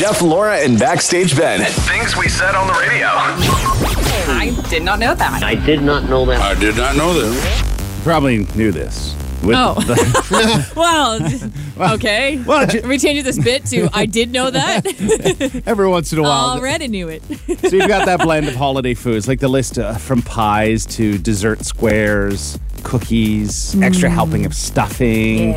Jeff, Laura, and Backstage Ben. Things we said on the radio. I did not know that. I did not know that. I did not know that. Probably knew this. With Oh. the- well, okay. well, j- we changed this bit to I did know that. every once in a while. Already knew it. So you've got that blend of holiday foods, like the list uh, from pies to dessert squares, cookies, extra helping of stuffing,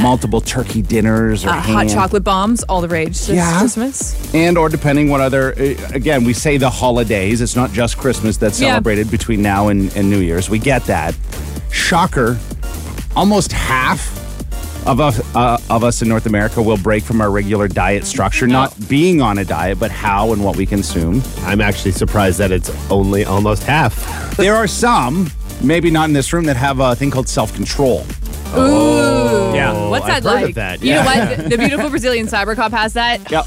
multiple turkey dinners or Uh, hot chocolate bombs, all the rage this Yeah. Christmas. and or depending what other uh, again we say the holidays it's not just christmas that's Yeah. celebrated between now and, and new year's we get that shocker almost half of us, uh, of us in north america will break from our regular diet structure not being on a diet but how and what we consume I'm actually surprised that it's only almost half. there are some maybe not in this room that have a thing called self-control Ooh. Yeah. What's I've that heard of like? that, You know yeah. what? The, the beautiful Brazilian cyber cop has that. yep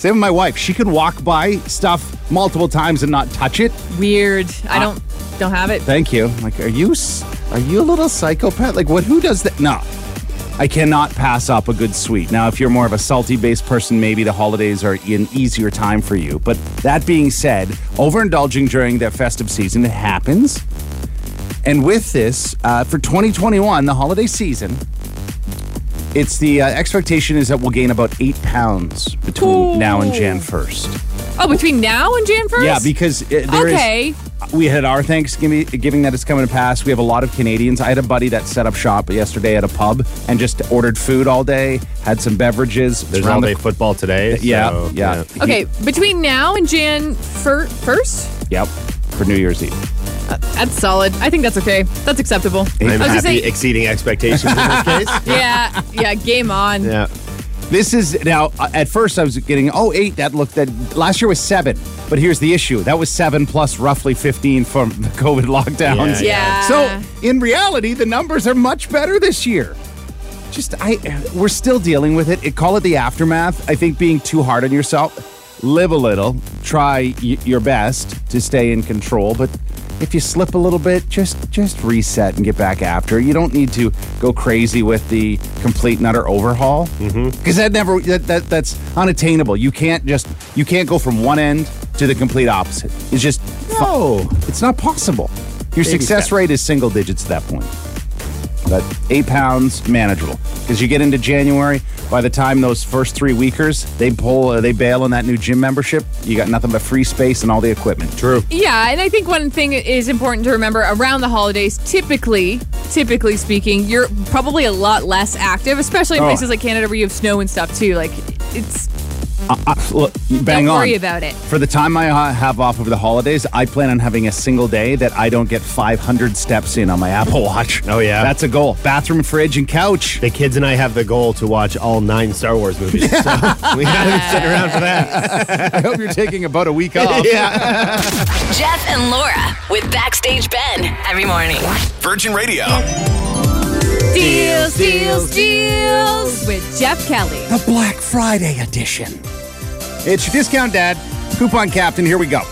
same with my wife she can walk by stuff multiple times and not touch it Weird. I Uh, don't don't have it. Thank you. Like, are you s- are you a little psychopath? Like, what? Who does that? No, I cannot pass up a good sweet. Now, if you're more of a salty based person, maybe the holidays are an easier time for you. But that being said, overindulging during the festive season it happens. And with this, uh, for 2021, the holiday season, it's the uh, expectation is that we'll gain about eight pounds between now and Jan 1st. Oh, between now and Jan first. Yeah, because uh, there is- Okay. we had our Thanksgiving giving that is coming to pass. We have a lot of Canadians. I had a buddy that set up shop yesterday at a pub and just ordered food all day, had some beverages. There's around all the- day football today. Yeah, so, yeah. Okay, between now and Jan fir- first. Yep. For New Year's Eve. That's solid. I think that's okay. That's acceptable. I'm I was happy say, exceeding expectations in this case. yeah, yeah, game on. Yeah. This is now. uh, At first, I was getting oh eight. That looked that last year was seven. But here's the issue: that was seven plus roughly fifteen from the COVID lockdowns. Yeah. So in reality, the numbers are much better this year. Just I, we're still dealing with it. it. Call it the aftermath. I think being too hard on yourself. Live a little. Try y- your best to stay in control. But if you slip a little bit, just just reset and get back after. You don't need to go crazy with the complete and utter overhaul mm-hmm. because that never that, that that's unattainable. You can't just you can't go from one end to the complete opposite. It's just no. It's not possible. Your success steps. rate is single digits at that point. But eight pounds manageable because you get into January. By the time those first three weekers they pull uh, they bail on that new gym membership, you got nothing but free space and all the equipment. True. Yeah, and I think one thing is important to remember around the holidays, typically, typically speaking, you're probably a lot less active, especially in Oh. places like Canada where you have snow and stuff too. Like it's Uh, look, you bang don't on. worry about it. For the time I uh, have off over the holidays, I plan on having a single day that I don't get 500 steps in on my Apple Watch. Oh, yeah? That's a goal. Bathroom, fridge, and couch. The kids and I have the goal to watch all nine Star Wars movies. So we gotta sit around for that. I hope you're taking about a week off. yeah. Jeff and Laura with Backstage Ben every morning. Virgin Radio. Deals, deals, deals with Jeff Kelly. The Black Friday edition. It's your discount dad, coupon captain. Here we go.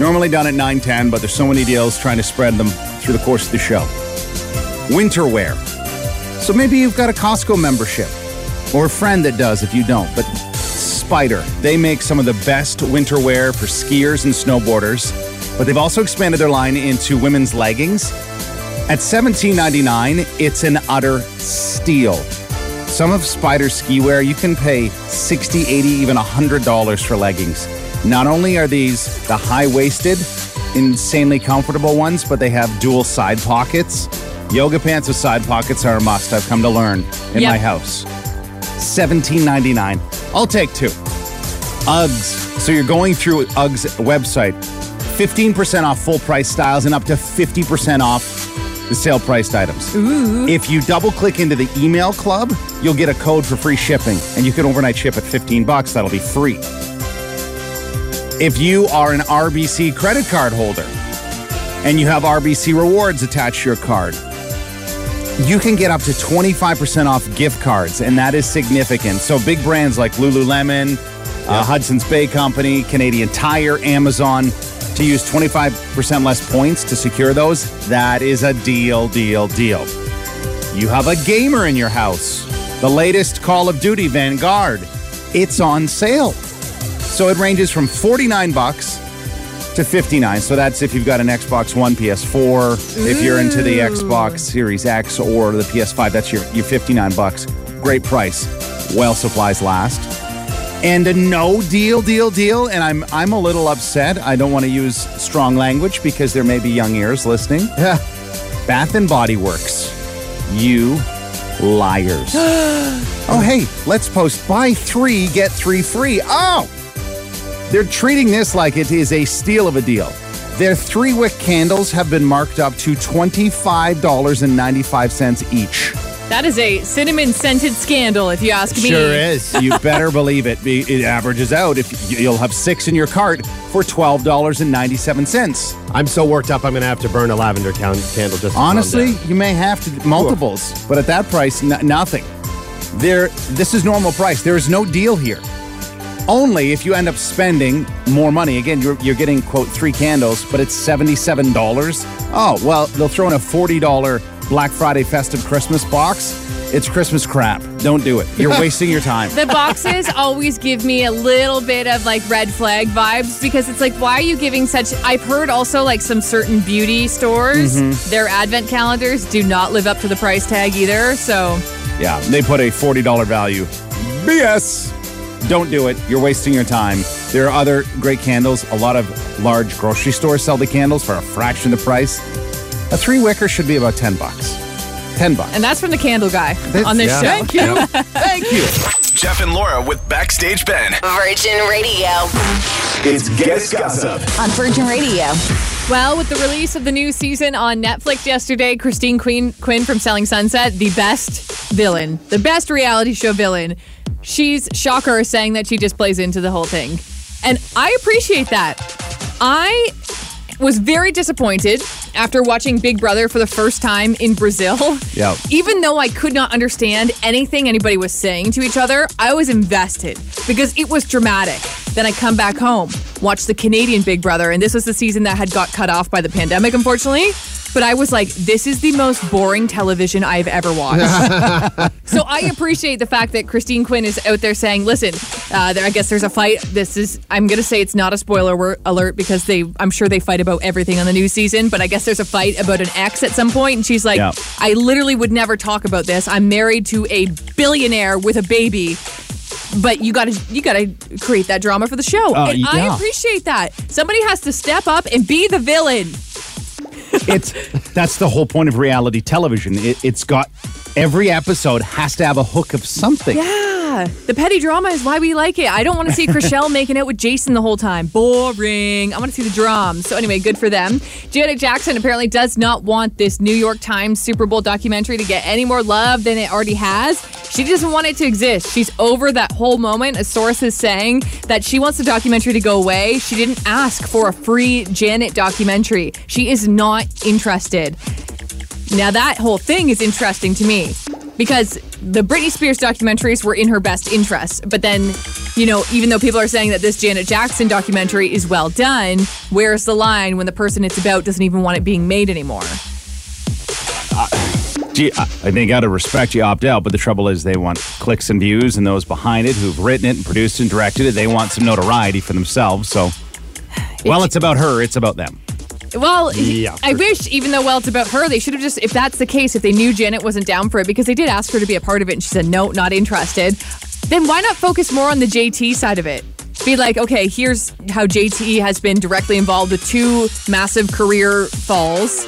Normally done at 9:10, but there's so many deals trying to spread them through the course of the show. Winter wear. So maybe you've got a Costco membership or a friend that does if you don't, but Spyder, they make some of the best winter wear for skiers and snowboarders, but they've also expanded their line into women's leggings. At $17.99, it's an utter steal. Some of Spyder's ski wear, you can pay $60, $80, even $100 for leggings. Not only are these the high waisted, insanely comfortable ones, but they have dual side pockets. Yoga pants with side pockets are a must, I've come to learn in Yep. my house. $17.99. I'll take two. Uggs. So you're going through Uggs website. 15% off full price styles and up to 50% off the sale priced items. If you double click into the email club, you'll get a code for free shipping and you can overnight ship at 15 bucks. That'll be free. If you are an RBC credit card holder and you have RBC rewards attached to your card, you can get up to 25% off gift cards, and that is significant. So, big brands like Lululemon, uh, Hudson's Bay Company, Canadian Tire, Amazon, to use 25% less points to secure those, that is a deal, deal, deal. You have a gamer in your house. The latest Call of Duty Vanguard, it's on sale. So it ranges from 49 bucks to 59. So that's if you've got an Xbox One, PS4. If you're into the Xbox Series X or the PS5, that's your, your 59 bucks. Great price. While supplies last. And a no deal, deal, deal. And I'm I'm a little upset. I don't want to use strong language because there may be young ears listening. Bath and Body Works. You liars. oh, hey, let's post buy three, get three free. Oh! They're treating this like it is a steal of a deal. Their three wick candles have been marked up to $25.95 each. That is a cinnamon scented scandal, if you ask me. Sure is. You better believe it. It averages out. If you- you'll have six in your cart for $12.97. I'm so worked up. I'm gonna have to burn a lavender candle just. to Honestly, you may have to multiples, but at that price, n- nothing. There, this is normal price. There is no deal here. Only if you end up spending more money. Again, you're, you're getting quote three candles, but it's seventy-seven dollars. Oh well, they'll throw in a forty-dollar Black Friday festive Christmas box. It's Christmas crap. Don't do it. You're wasting your time. The boxes always give me a little bit of like red flag vibes because it's like, why are you giving such? I've heard also like some certain beauty stores, Mm-hmm. their advent calendars do not live up to the price tag either. So Yeah, they put a $40 value. BS. Don't do it. You're wasting your time. There are other great candles. A lot of large grocery stores sell the candles for a fraction of the price. A three wicker should be about 10 bucks. 10 bucks. And that's from the candle guy on this yeah. show. Thank you. Thank you. Jeff and Laura with Backstage Ben. Virgin Radio. It's Guest Gossip. On Virgin Radio. Well, with the release of the new season on Netflix yesterday, Christine Queen Quinn from Selling Sunset, the best villain, the best reality show villain, she's shocker saying that she just plays into the whole thing. And I appreciate that. I was very disappointed after watching Big Brother for the first time in Brazil. Yeah. Even though I could not understand anything anybody was saying to each other, I was invested because it was dramatic. Then I come back home, watch the Canadian Big Brother, and this was the season that had got cut off by the pandemic, unfortunately. But I was like, this is the most boring television I've ever watched. so I appreciate the fact that Christine Quinn is out there saying, listen, uh, there, I guess there's a fight. This is, I'm going to say it's not a spoiler alert because they, I'm sure they fight about everything on the new season, but I guess there's a fight about an ex at some point, And she's like, Yeah. I literally would never talk about this. I'm married to a billionaire with a baby. But you gotta you gotta create that drama for the show. Uh, and I appreciate that. Somebody has to step up and be the villain. It's that's the whole point of reality television. It, it's got every episode has to have a hook of something. Yeah, the petty drama is why we like it. I don't want to see Chrishell making out with Jason the whole time. Boring. I want to see the drums. So anyway, good for them. Janet Jackson apparently does not want this New York Times Super Bowl documentary to get any more love than it already has. She doesn't want it to exist. She's over that whole moment. A source is saying that she wants the documentary to go away. She didn't ask for a free Janet documentary. She is not interested. Now that whole thing is interesting to me because the Britney Spears documentaries were in her best interest. But then, you know, even though people are saying that this Janet Jackson documentary is well done, where's the line when the person it's about doesn't even want it being made anymore? Uh, gee, I I think out of respect, you opt out. But the trouble is, they want clicks and views, and those behind it who've written it and produced and directed it, they want some notoriety for themselves. So, well, it's about her. It's about them. Well, Yeah, I wish, even though, well, it's about her, they should have just, if that's the case, if they knew Janet wasn't down for it, because they did ask her to be a part of it and she said, no, not interested, then why not focus more on the JT side of it? Be like, okay, here's how JT has been directly involved with two massive career falls.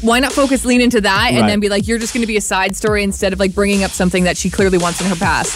Why not focus, lean into that, and Right. then be like, you're just going to be a side story instead of like bringing up something that she clearly wants in her past?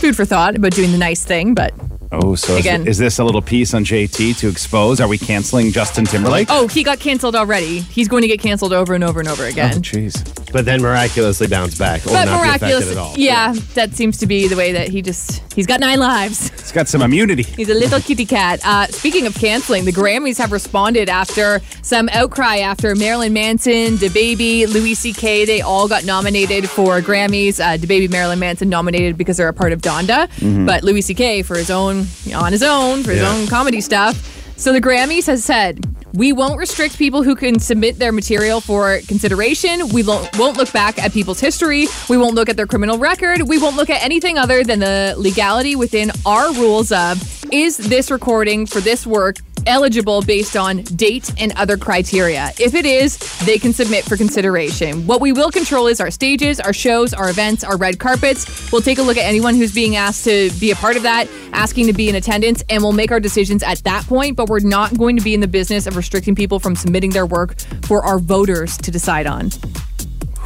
Food for thought about doing the nice thing, but Oh, so is, Again. is this a little piece on JT to expose? Are we canceling Justin Timberlake? oh, he got canceled already. He's going to get canceled over and over and over again. jeez. But then miraculously bounce back. Or but not be affected miraculous, at all. yeah, that seems to be the way that he just he's got nine lives. He's got some immunity. He's a little kitty cat. Uh, speaking of canceling, the Grammys have responded after some outcry after Marilyn Manson, DaBaby, Louis C.K. They all got nominated for Grammys. Uh, DaBaby, Marilyn Manson nominated because they're a part of Donda, but Louis C.K. for his own on his own for his Yeah. own comedy stuff. So the Grammys has said. We won't restrict people who can submit their material for consideration. We won't won't look back at people's history. We won't look at their criminal record. We won't look at anything other than the legality within our rules of Is this recording for this work eligible based on date and other criteria? If it is, they can submit for consideration. What we will control is our stages, our shows, our events, our red carpets. We'll take a look at anyone who's being asked to be a part of that, asking to be in attendance, and we'll make our decisions at that point. But we're not going to be in the business of restricting people from submitting their work for our voters to decide on.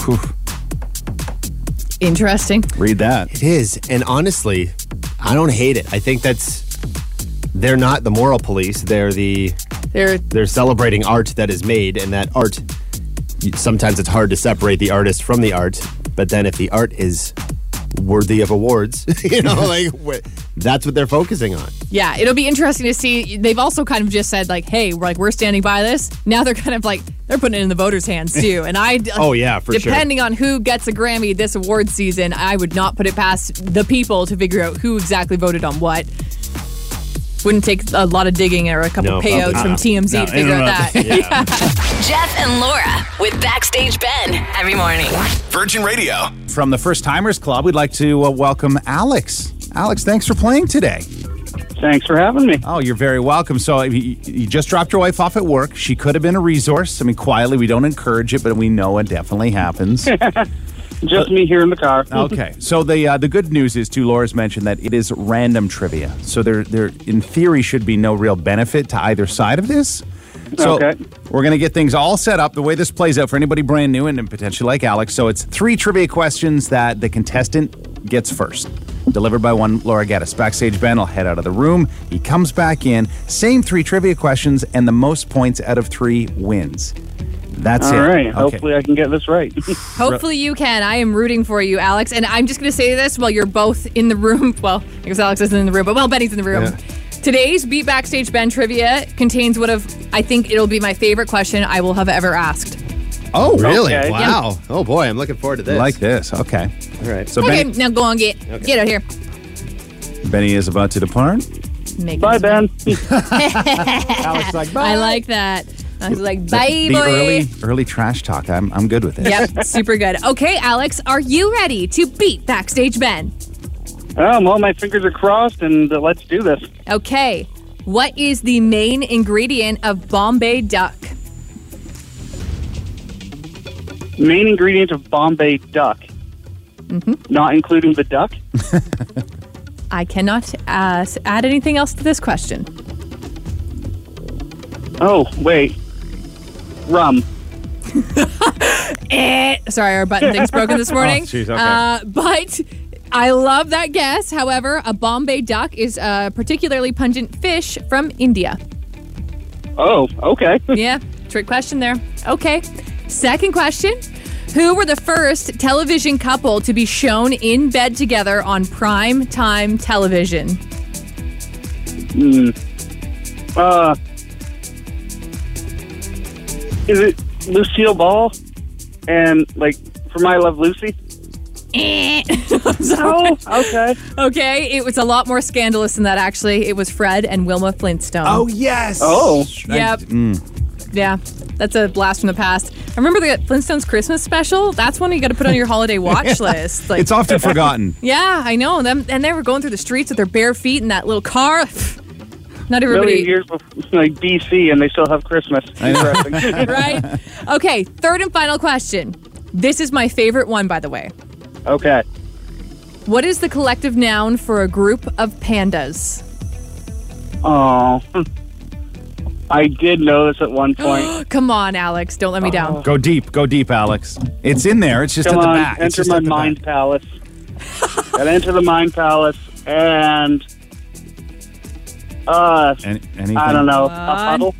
Whew. Interesting. Read that. It is. And honestly, I don't hate it. I think that's they're not the moral police. They're the They're they're celebrating art that is made and that art sometimes it's hard to separate the artist from the art, but then if the art is worthy of awards, you know, like wh- that's what they're focusing on. Yeah, it'll be interesting to see. They've also kind of just said like, "Hey, we're like we're standing by this." Now they're kind of like they're putting it in the voters' hands too. And I, Oh, yeah, for sure. depending on who gets a Grammy this award season, I would not put it past the people to figure out who exactly voted on what. Wouldn't take a lot of digging or a couple No, payouts probably from not. TMZ No, to figure no, out no. that. Jeff and Laura with Backstage Ben every morning. Virgin Radio. From the First Timers Club, we'd like to uh, welcome Alex. Alex, thanks for playing today. Thanks for having me. Oh, you're very welcome. So you, you just dropped your wife off at work. She could have been a resource. I mean, quietly, we don't encourage it, but we know it definitely happens. Just me here in the car. okay. So the uh, the good news is, too, Laura's mentioned that it is random trivia. So there, there, in theory, should be no real benefit to either side of this. So Okay. we're going to get things all set up the way this plays out for anybody brand new and potentially like Alex. So it's three trivia questions that the contestant gets first. Delivered by one Laura Geddes. Backstage Ben will head out of the room. He comes back in. Same three trivia questions, and the most points out of three wins. That's All it. right. Okay. Hopefully, I can get this right. Hopefully you can. I am rooting for you, Alex. And I'm just going to say this while you're both in the room. Well, I guess Alex isn't in the room, but well, Benny's in the room. Yeah. Today's Beat Backstage Ben trivia contains one of, I think it'll be my favorite question I will have ever asked. Oh, Really? Okay. Wow. Oh boy, I'm looking forward to this. Like this. Okay. All right. So Okay, Benny, now go on, get get out here. Benny is about to depart. Make Bye, Ben. Alex like, I like that. I was like, bye, the boy. early early trash talk. I'm I'm good with it. Yep, super good. Okay, Alex, are you ready to beat Backstage Ben? um, well, my fingers are crossed, and uh, let's do this. Okay, what is the main ingredient of Bombay duck? Main ingredient of Bombay duck. Mm-hmm. Not including the duck. I cannot uh, add anything else to this question. Oh, wait. Rum. Eh, sorry, our button thing's broken this morning. Oh, jeez, okay. uh, but I love that guess. However, a Bombay duck is a particularly pungent fish from India. Oh, okay. Yeah, trick question there. Okay. Second question. Who were the first television couple to be shown in bed together on prime time television? Uh, is it Lucille Ball? And, like, For My Love Lucy? Eh. Oh, okay. Okay, it was a lot more scandalous than that, actually. It was Fred and Wilma Flintstone. Oh yes. Oh. Yep. Mm. Yeah, that's a blast from the past. I remember the Flintstones Christmas special. That's one you got to put on your holiday watch list. Like, It's often forgotten. yeah, I know them, and they were going through the streets with their bare feet in that little car. Not Million everybody, years before, like, BC, and they still have Christmas. Interesting. right? Okay, third and final question. This is my favorite one, by the way. okay. What is the collective noun for a group of pandas? Oh. I did know this at one point. Come on, Alex, don't let me uh-huh. down. Go deep. Go deep, Alex. It's in there. It's just Come at the on, back. It's enter just my at the back. mind palace. and enter the mind palace, and uh, Any, anything? I don't know, a on. huddle,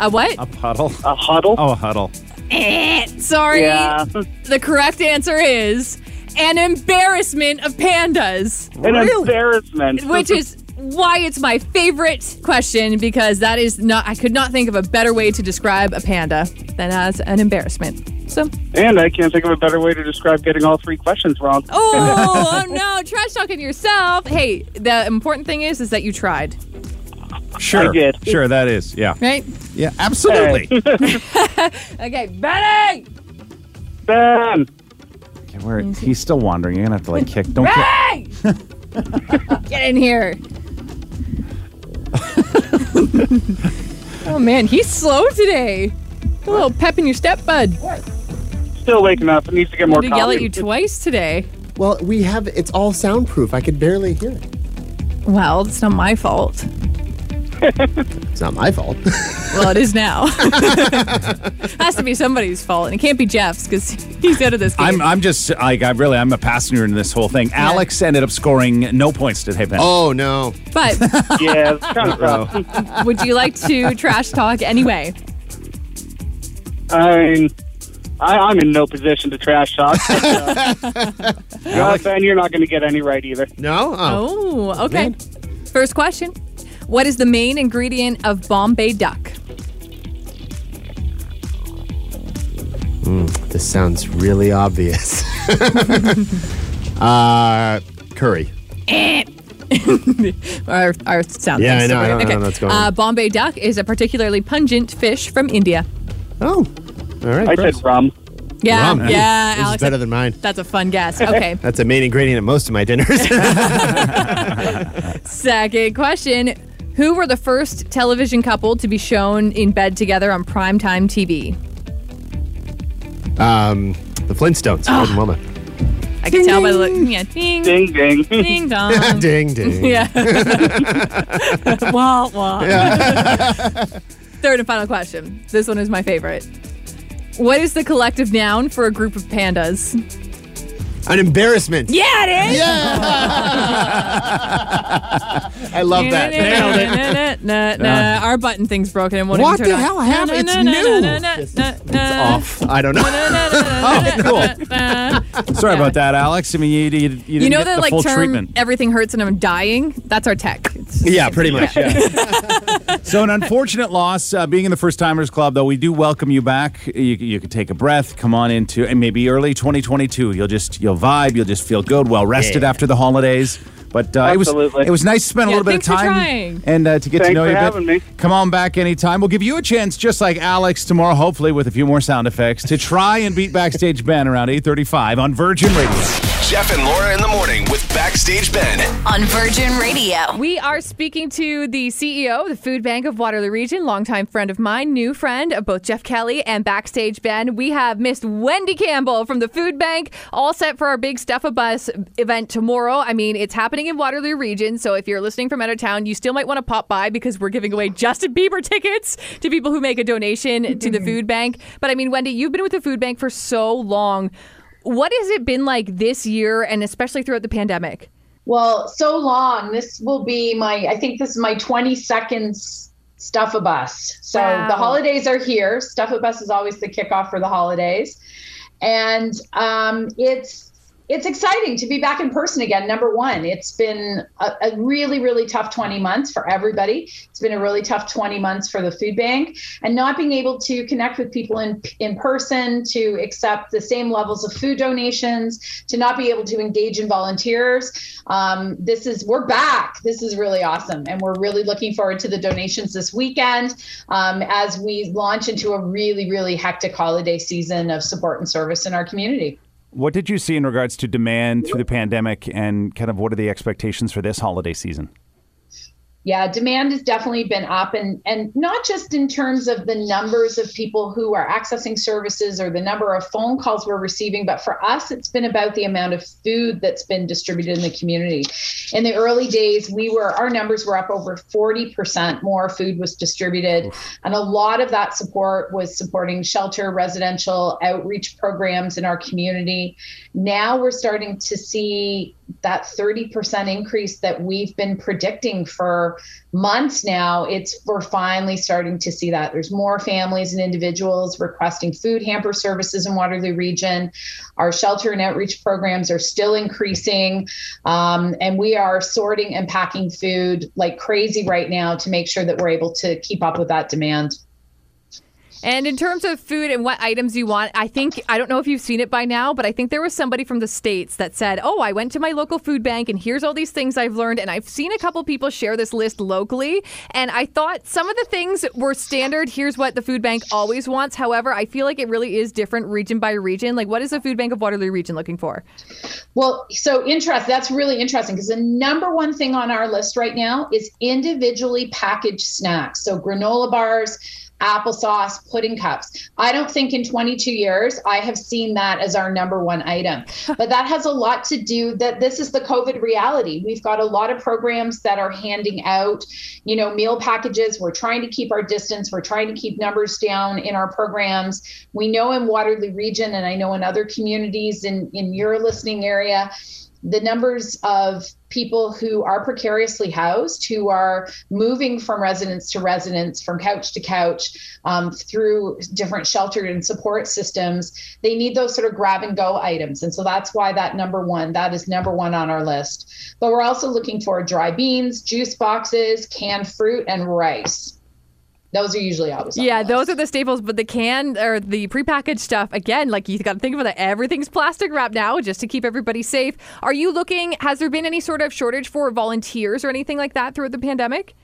A what? A puddle. a huddle. Oh, a huddle. Eh, Sorry. Yeah, The correct answer is an embarrassment of pandas, an embarrassment. which is why it's my favorite question because that is not, I could not think of a better way to describe a panda than as an embarrassment. So, and I can't think of a better way to describe getting all three questions wrong. oh, oh no, trash talking yourself. Hey, the important thing is, is that you tried, Sure. I did. Sure, that is. Yeah. right? Yeah, absolutely. Okay, Benny! Ben, Okay, where- he's still wandering. You're going to have to, like, kick. Don't kick. Get in here. Oh man, he's slow today. A little pep in your step, bud. Still waking up. It needs to get more to yell at you twice today. Well, we have it's all soundproof. I could barely hear it. Well, it's not my fault. It's not my fault. Well, it is now. Has to be somebody's fault, and it can't be Jeff's because he's out of this game. I'm, I'm just like I really I'm a passenger in this whole thing. Alex ended up scoring no points today, Ben. oh no. but Yeah, it's kind of rough. would you like to trash talk anyway? I mean, I, I'm in no position to trash talk. Uh, Jonathan, you're not going to get any right either. No? Oh. Oh, okay. First question. What is the main ingredient of Bombay duck? This sounds really obvious. uh curry. Our, our sound Yeah, I know, I so don't know what's going Uh. Bombay duck is a particularly pungent fish from India. Oh. All right. I gross. said rum. Yeah, Rum. yeah, This is Alex. better than mine. That's a fun guess. Okay. That's a main ingredient of most of my dinners. Second question. Who were the first television couple to be shown in bed together on primetime TV? um, the Flintstones. Fred and Wilma. I can tell by the look. Yeah, ding, ding, Ding, ding. dong. ding ding. yeah. wah, wah. Third and final question. This one is my favorite. What is the collective noun for a group of pandas? An embarrassment. Yeah, it is. I love that. Nailed it. Nah, nah, Our button thing's broken and won't What even turn the on. hell happened? It's new. nah, nah, Just- nah, It's off. I don't know. Oh, cool. Sorry about that, Alex. I mean, you, you, you didn't You know get the the like full term treatment. everything hurts and I'm dying? That's our tech. It's- Yeah, pretty much. Yeah. So an unfortunate loss. Uh, being in the First Timers Club, though, we do welcome you back. You, you could take a breath, come on into, and maybe early 2022. You'll just you'll vibe. You'll just feel good, well rested Yeah. after the holidays. But uh, it was it was nice to spend Yeah, a little bit of time and uh, to get to know you a bit. me. Come on back anytime. We'll give you a chance, just like Alex tomorrow, hopefully with a few more sound effects, to try and beat backstage Ben around 8:35 on Virgin Radio. Jeff and Laura in the morning with Backstage Ben. on Virgin Radio. We are speaking to the CEO of the Food Bank of Waterloo Region, longtime friend of mine, new friend of both Jeff Kelly and Backstage Ben. We have Miss Wendy Campbell from the Food Bank, all set for our big Stuff a Bus event tomorrow. I mean, it's happening in Waterloo Region, so if you're listening from out of town, you still might want to pop by because we're giving away Justin Bieber tickets to people who make a donation to the Food Bank. But I mean, Wendy, you've been with the Food Bank for so long. What has it been like this year, and especially throughout the pandemic? Well, so long. This will be my, I think this is my 22nd s- Stuff a Bus. So Wow. the holidays are here. Stuff a Bus is always the kickoff for the holidays. And um, it's, it's exciting to be back in person again. Number one, it's been a, a really, really tough 20 months for everybody. It's been a really tough 20 months for the food bank, and not being able to connect with people in in person, to accept the same levels of food donations, to not be able to engage in volunteers. Um, this is we're back. This is really awesome, and we're really looking forward to the donations this weekend um, as we launch into a really, really hectic holiday season of support and service in our community. What did you see in regards to demand through the pandemic, and kind of what are the expectations for this holiday season? Yeah, demand has definitely been up and and not just in terms of the numbers of people who are accessing services or the number of phone calls we're receiving, but for us it's been about the amount of food that's been distributed in the community. In the early days, we were our numbers were up over 40% more food was distributed and a lot of that support was supporting shelter residential outreach programs in our community. Now we're starting to see that 30% increase that we've been predicting for months now it's we're finally starting to see that. There's more families and individuals requesting food hamper services in waterloo region. Our shelter and outreach programs are still increasing um, and we are sorting and packing food like crazy right now to make sure that we're able to keep up with that demand And in terms of food and what items you want, I think, I don't know if you've seen it by now, but I think there was somebody from the States that said, Oh, I went to my local food bank and here's all these things I've learned. And I've seen a couple people share this list locally. And I thought some of the things were standard. Here's what the food bank always wants. However, I feel like it really is different region by region. Like, what is the food bank of Waterloo region looking for? Well, so interest that's really interesting because the number one thing on our list right now is individually packaged snacks. So granola bars, applesauce, pudding cups. I don't think in 22 years I have seen that as our number one item. but that has a lot to do that this is the COVID reality. We've got a lot of programs that are handing out, you know, meal packages. We're trying to keep our distance. We're trying to keep numbers down in our programs. We know in Waterloo region and I know in other communities in in your listening area the numbers of people who are precariously housed, who are moving from residence to residence, from couch to couch, um, through different sheltered and support systems, they need those sort of grab and go items. And so that's why that number one, that is number one on our list. But we're also looking for dry beans, juice boxes, canned fruit, and rice. Those are usually always on Yeah, the those are the staples, but the can or the prepackaged stuff, again, like you got to think about that. Everything's plastic wrap now just to keep everybody safe. Are you looking, has there been any sort of shortage for volunteers or anything like that throughout the pandemic?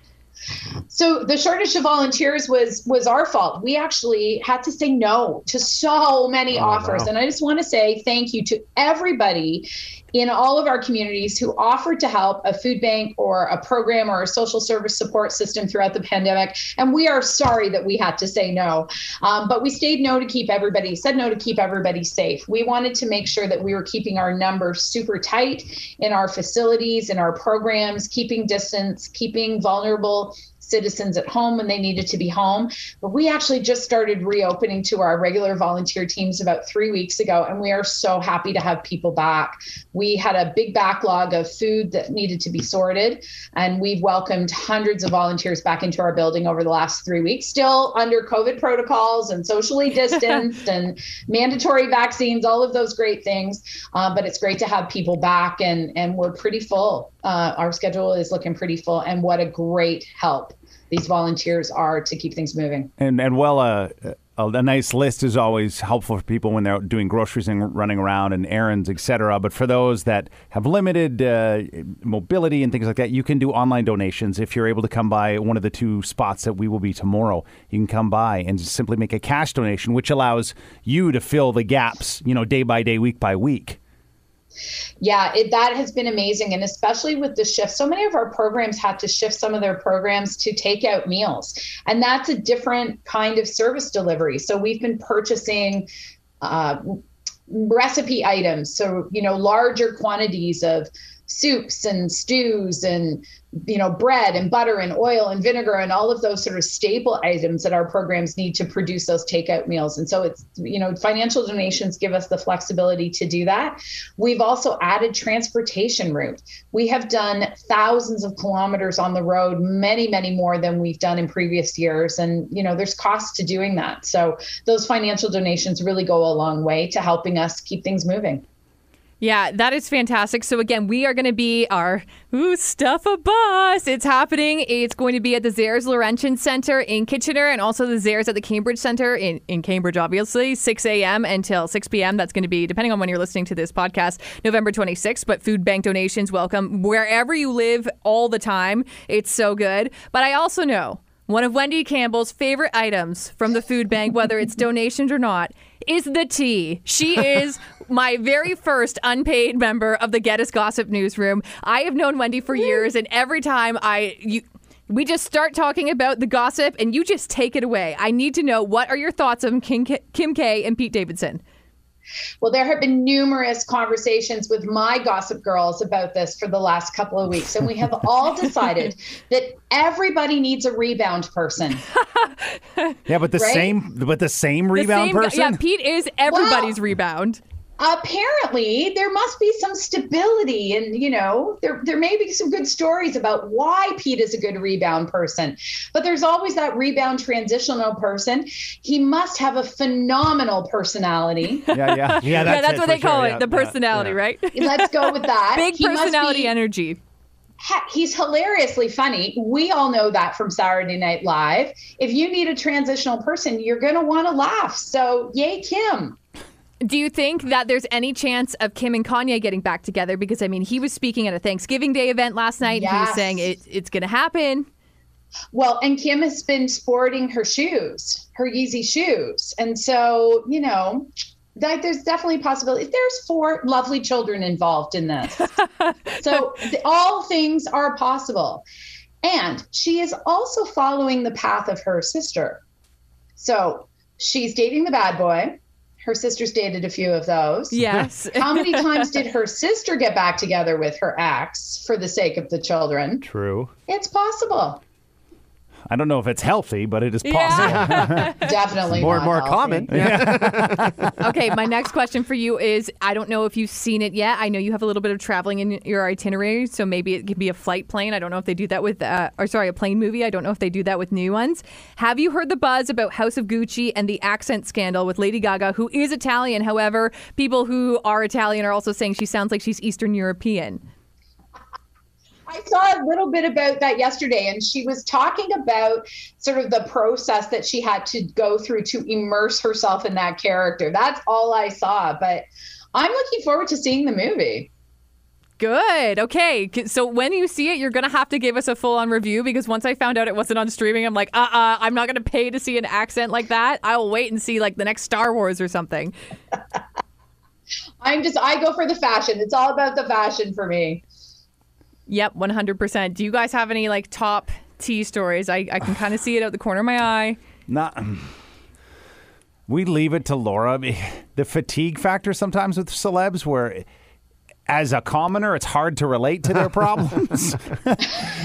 So the shortage of volunteers was was our fault. We actually had to say no to so many oh, offers, and I just want to say thank you to everybody in all of our communities who offered to help a food bank or a program or a social service support system throughout the pandemic. And we are sorry that we had to say no, um, but we stayed no to keep everybody said no to keep everybody safe. We wanted to make sure that we were keeping our numbers super tight in our facilities, in our programs, keeping distance, keeping vulnerable citizens at home when they needed to be home. But we actually just started reopening to our regular volunteer teams about three weeks ago, and we are so happy to have people back. We had a big backlog of food that needed to be sorted, and we've welcomed hundreds of volunteers back into our building over the last three weeks, still under COVID protocols and socially distanced and mandatory vaccines, all of those great things. Uh, but it's great to have people back, and, and we're pretty full. Uh, our schedule is looking pretty full, and what a great help these volunteers are to keep things moving. And and well, uh, a, a nice list is always helpful for people when they're doing groceries and running around and errands, etc. But for those that have limited uh, mobility and things like that, you can do online donations if you're able to come by one of the two spots that we will be tomorrow. You can come by and simply make a cash donation, which allows you to fill the gaps, you know, day by day, week by week. Yeah, it, that has been amazing. And especially with the shift, so many of our programs had to shift some of their programs to take out meals. And that's a different kind of service delivery. So we've been purchasing uh, recipe items. So, you know, larger quantities of soups and stews and you know bread and butter and oil and vinegar and all of those sort of staple items that our programs need to produce those takeout meals. And so it's you know financial donations give us the flexibility to do that. We've also added transportation route. We have done thousands of kilometers on the road many many more than we've done in previous years. And you know there's costs to doing that. So those financial donations really go a long way to helping us keep things moving Yeah, that is fantastic. So again, we are going to be our ooh, stuff a bus. It's happening. It's going to be at the Zehrs Laurentian Center in Kitchener and also the Zehrs at the Cambridge Center in, in Cambridge, obviously, 6 a.m. until 6 p.m. That's going to be, depending on when you're listening to this podcast, November 26th. But food bank donations welcome wherever you live all the time. It's so good. But I also know one of Wendy Campbell's favorite items from the food bank, whether it's donations or not, is the tea. She is my very first unpaid member of the Get Us Gossip newsroom. I have known Wendy for years, and every time I you. We just start talking about the gossip and you just take it away. I need to know what are your thoughts on Kim, Kim K and Pete Davidson? Well, there have been numerous conversations with my gossip girls about this for the last couple of weeks, and we have all decided that everybody needs a rebound person. Yeah, but the Right? same, but the same The rebound same person. Yeah, Pete is everybody's Well- rebound. Apparently, there must be some stability, and you know, there there may be some good stories about why Pete is a good rebound person. But there's always that rebound transitional person. He must have a phenomenal personality. yeah, yeah, Yeah, yeah, that's what for they call sure, it the personality, Yeah. right? Let's go with that. Big He personality be- energy. ha- he's hilariously funny. We all know that from Saturday Night Live. If you need a transitional person, you're going to want to laugh. So, yay, Kim. Do you think that there's any chance of Kim and Kanye getting back together? Because I mean, he was speaking at a Thanksgiving Day event last night. And he was saying it, it's going to happen. Well, and Kim has been sporting her shoes, her Yeezy shoes. And so, you know, that there's definitely a possibility. There's four lovely children involved in this. so th- all things are possible. And she is also following the path of her sister. So she's dating the bad boy. Her sister's dated a few of those. Yes. How many times did her sister get back together with her ex for the sake of the children? True. It's possible. I don't know if it's healthy, but it is possible. Yeah. Definitely More and more healthy. common. okay, my next question for you is I don't know if you've seen it yet. I know you have a little bit of traveling in your itinerary, so maybe it could be a flight plane. I don't know if they do that with, uh, or sorry, a plane movie. I don't know if they do that with new ones. Have you heard the buzz about House of Gucci and the accent scandal with Lady Gaga, who is Italian? However, people who are Italian are also saying she sounds like she's Eastern European. I saw a little bit about that yesterday, and she was talking about sort of the process that she had to go through to immerse herself in that character. That's all I saw, but I'm looking forward to seeing the movie. Good. Okay. So when you see it, you're going to have to give us a full on review because once I found out it wasn't on streaming, I'm like, uh uh-uh, uh, i am not going to pay to see an accent like that. I will wait and see like the next Star Wars or something. I'm just, I go for the fashion. It's all about the fashion for me. Yep, 100%. Do you guys have any like top tea stories? I, I can kind of see it out the corner of my eye. Not. We leave it to Laura. The fatigue factor sometimes with celebs, where as a commoner, it's hard to relate to their problems.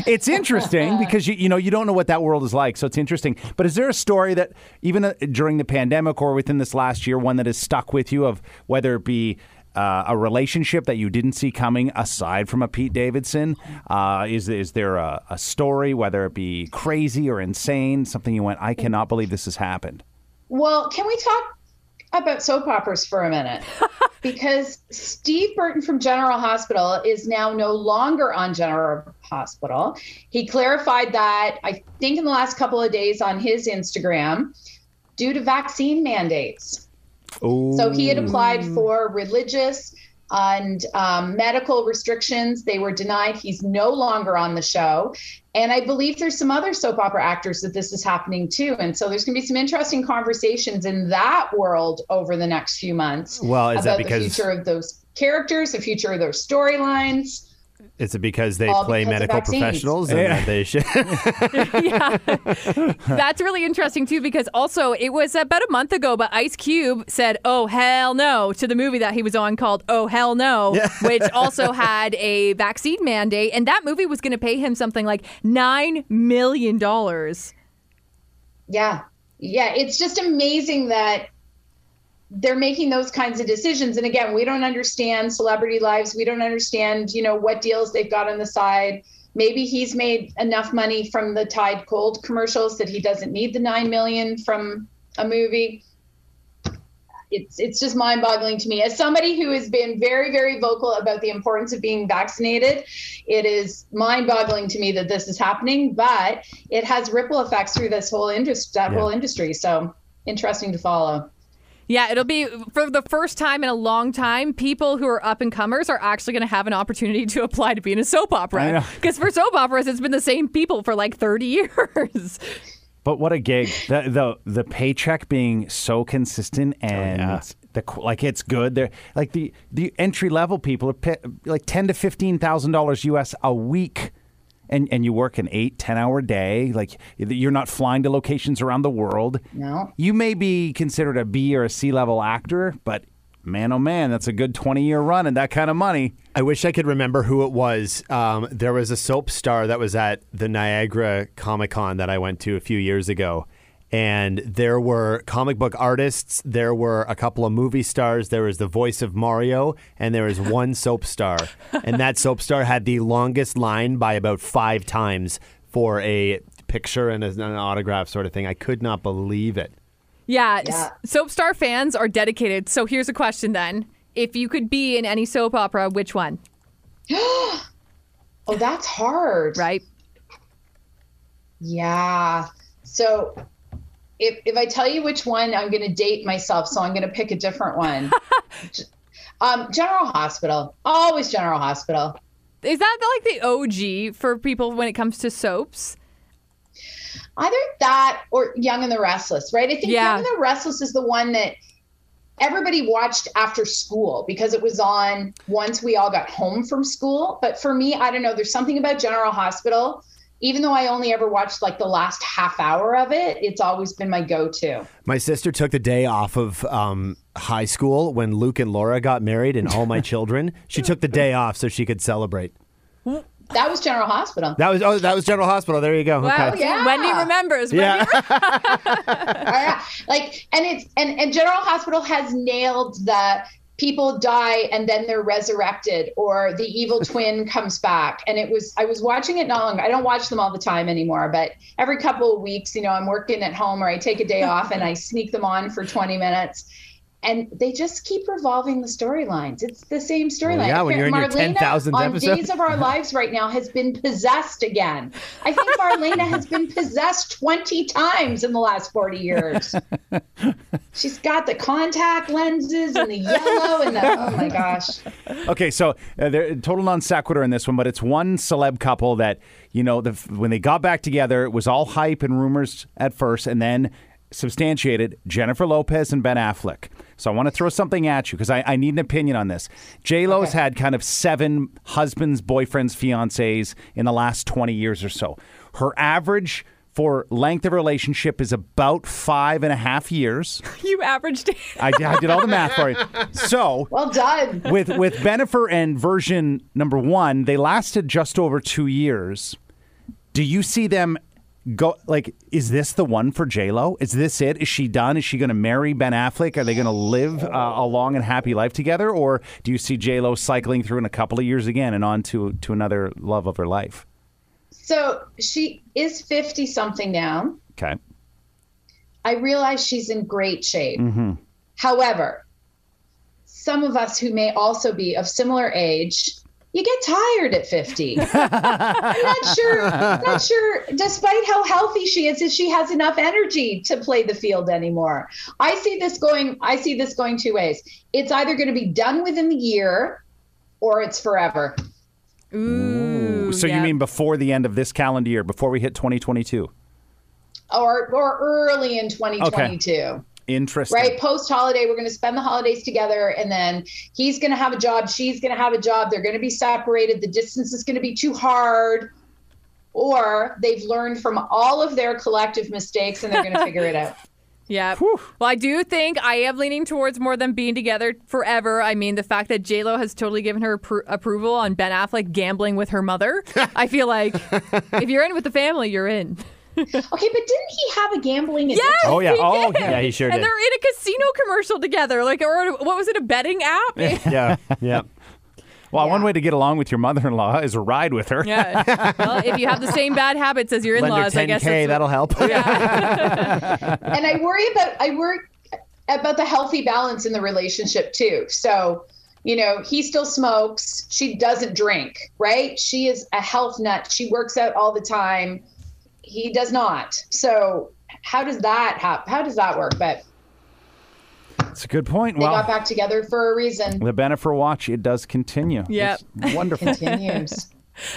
it's interesting because you you know you don't know what that world is like, so it's interesting. But is there a story that even uh, during the pandemic or within this last year, one that has stuck with you of whether it be uh, a relationship that you didn't see coming aside from a Pete Davidson? Uh, is is there a, a story, whether it be crazy or insane, something you went, I cannot believe this has happened? Well, can we talk about soap operas for a minute? because Steve Burton from General Hospital is now no longer on General Hospital. He clarified that, I think, in the last couple of days on his Instagram due to vaccine mandates. So he had applied for religious and um, medical restrictions. They were denied. He's no longer on the show. And I believe there's some other soap opera actors that this is happening too. And so there's going to be some interesting conversations in that world over the next few months Well, is that about because- the future of those characters, the future of those storylines. Is it because they All play because medical professionals and Yeah. they should? That's really interesting too because also it was about a month ago, but Ice Cube said, "Oh hell no" to the movie that he was on called "Oh hell no," which also had a vaccine mandate, and that movie was going to pay him something like nine million dollars. Yeah. Yeah. It's just amazing that they're making those kinds of decisions. And again, we don't understand celebrity lives. We don't understand, you know, what deals they've got on the side. Maybe he's made enough money from the Tide Cold commercials that he doesn't need the nine million from a movie. It's it's just mind-boggling to me. As somebody who has been very, very vocal about the importance of being vaccinated, it is mind-boggling to me that this is happening. But it has ripple effects through this whole industry, that whole industry. So interesting to follow. Yeah, it'll be for the first time in a long time. People who are up and comers are actually going to have an opportunity to apply to be in a soap opera. Because for soap operas, it's been the same people for like thirty years. But what a gig! The the the paycheck being so consistent oh, and yeah. the like it's good. They're like the the entry level people are pa like ten to fifteen thousand dollars US a week. And, and you work an eight ten hour day. Like you're not flying to locations around the world. No. You may be considered a B or a C level actor, but man, oh man, that's a good 20 year run and that kind of money. I wish I could remember who it was. Um, there was a soap star that was at the Niagara Comic Con that I went to a few years ago. And there were comic book artists, there were a couple of movie stars, there was the voice of Mario, and there was one soap star. And that soap star had the longest line by about five times for a picture and an autograph sort of thing. I could not believe it. Yeah, Yeah. soap star fans are dedicated. So here's a question then: If you could be in any soap opera, which one? Oh, that's hard. right? Yeah. So if if I tell you which one, I'm going to date myself. So I'm going to pick a different one. um, General Hospital. Always General Hospital. Is that like the OG for people when it comes to soaps? Either that or Young and the Restless, right? I think Yeah. Young and the Restless is the one that everybody watched after school because it was on once we all got home from school. But for me, I don't know, there's something about General Hospital. Even though I only ever watched like the last half hour of it, it's always been my go to. My sister took the day off of um, high school when Luke and Laura got married and all my children. She took the day off so she could celebrate. That was General Hospital. That was oh, that was General Hospital. There you go. Wow, Okay. yeah. Wendy remembers. Yeah. Yeah. like and it's and, and general hospital has nailed the people die and then they're resurrected or the evil twin comes back. And it was i was watching it not long i don't watch them all the time anymore but every couple of weeks you know i'm working at home or i take a day off and i sneak them on for 20 minutes and they just keep revolving the storylines. It's the same storyline. yeah, when you're in your Marlena 10,000th on episode. Days of Our Lives right now has been possessed again. I think Marlena has been possessed 20 times in the last 40 years. She's got the contact lenses and the yellow and the oh my gosh. Okay, so uh, there total non sequitur in this one, but it's one celeb couple that you know the, when they got back together, it was all hype and rumors at first, and then substantiated Jennifer Lopez and Ben Affleck. So I want to throw something at you because I, I need an opinion on this. J Lo's had kind of seven husbands, boyfriends, fiancés in the last twenty years or so. Her average for length of relationship is about five and a half years. You averaged it. I, did- I did all the math for you. So Well done. with with Bennifer and version number one, they lasted just over two years. Do you see them go like? Is this the one for J Lo? Is this it? Is she done? Is she going to marry Ben Affleck? Are they going to live uh, a long and happy life together, or do you see J Lo cycling through in a couple of years again and on to to another love of her life? So she is 50 something now. Okay. I realize she's in great shape. However, some of us who may also be of similar age, you get tired at 50. I'm not sure, not sure, despite how healthy she is, if she has enough energy to play the field anymore. I see this going, I see this going two ways. It's either going to be done within the year or it's forever. Ooh. So you mean before the end of this calendar year, before we hit 2022? Or, or early in 2022. Interesting. right post holiday we're going to spend the holidays together and then he's going to have a job she's going to have a job they're going to be separated the distance is going to be too hard or they've learned from all of their collective mistakes and they're going to figure it out Yeah. Well, I do think I am leaning towards more than being together forever. I mean, the fact that J Lo has totally given her appro- approval on Ben Affleck gambling with her mother. I feel like if you're in with the family, you're in. okay but didn't he have a gambling addiction? Yes, Oh, yeah. he Oh, did. yeah, he sure and did. And they're in a casino commercial together, like or what was it, a betting app? Yeah, yeah. Well, Yeah. one way to get along with your mother-in-law is a ride with her. yeah. Well, if you have the same bad habits as your in-laws, I 10K, guess that's that'll help. Yeah. and i worry about i worry about the healthy balance in the relationship too so you know he still smokes she doesn't drink right she is a health nut she works out all the time he does not so how does that hap- how does that work but It's a good point. they Well, got back together for a reason the Bennifer watch, it does continue. Yep. It's wonderful. continues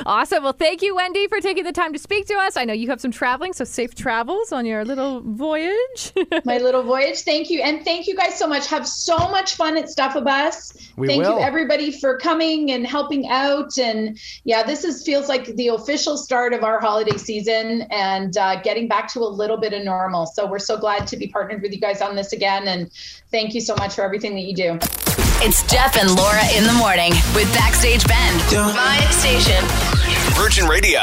Awesome. Well, thank you, Wendy, for taking the time to speak to us. I know you have some traveling, so safe travels on your little voyage. my little voyage thank you and thank you guys so much have so much fun at stuff of us We thank will. you everybody for coming and helping out and yeah this is feels like the official start of our holiday season and uh, getting back to a little bit of normal so we're so glad to be partnered with you guys on this again and thank you so much for everything that you do It's Jeff and Laura in the morning with Backstage Ben. My station. Virgin Radio.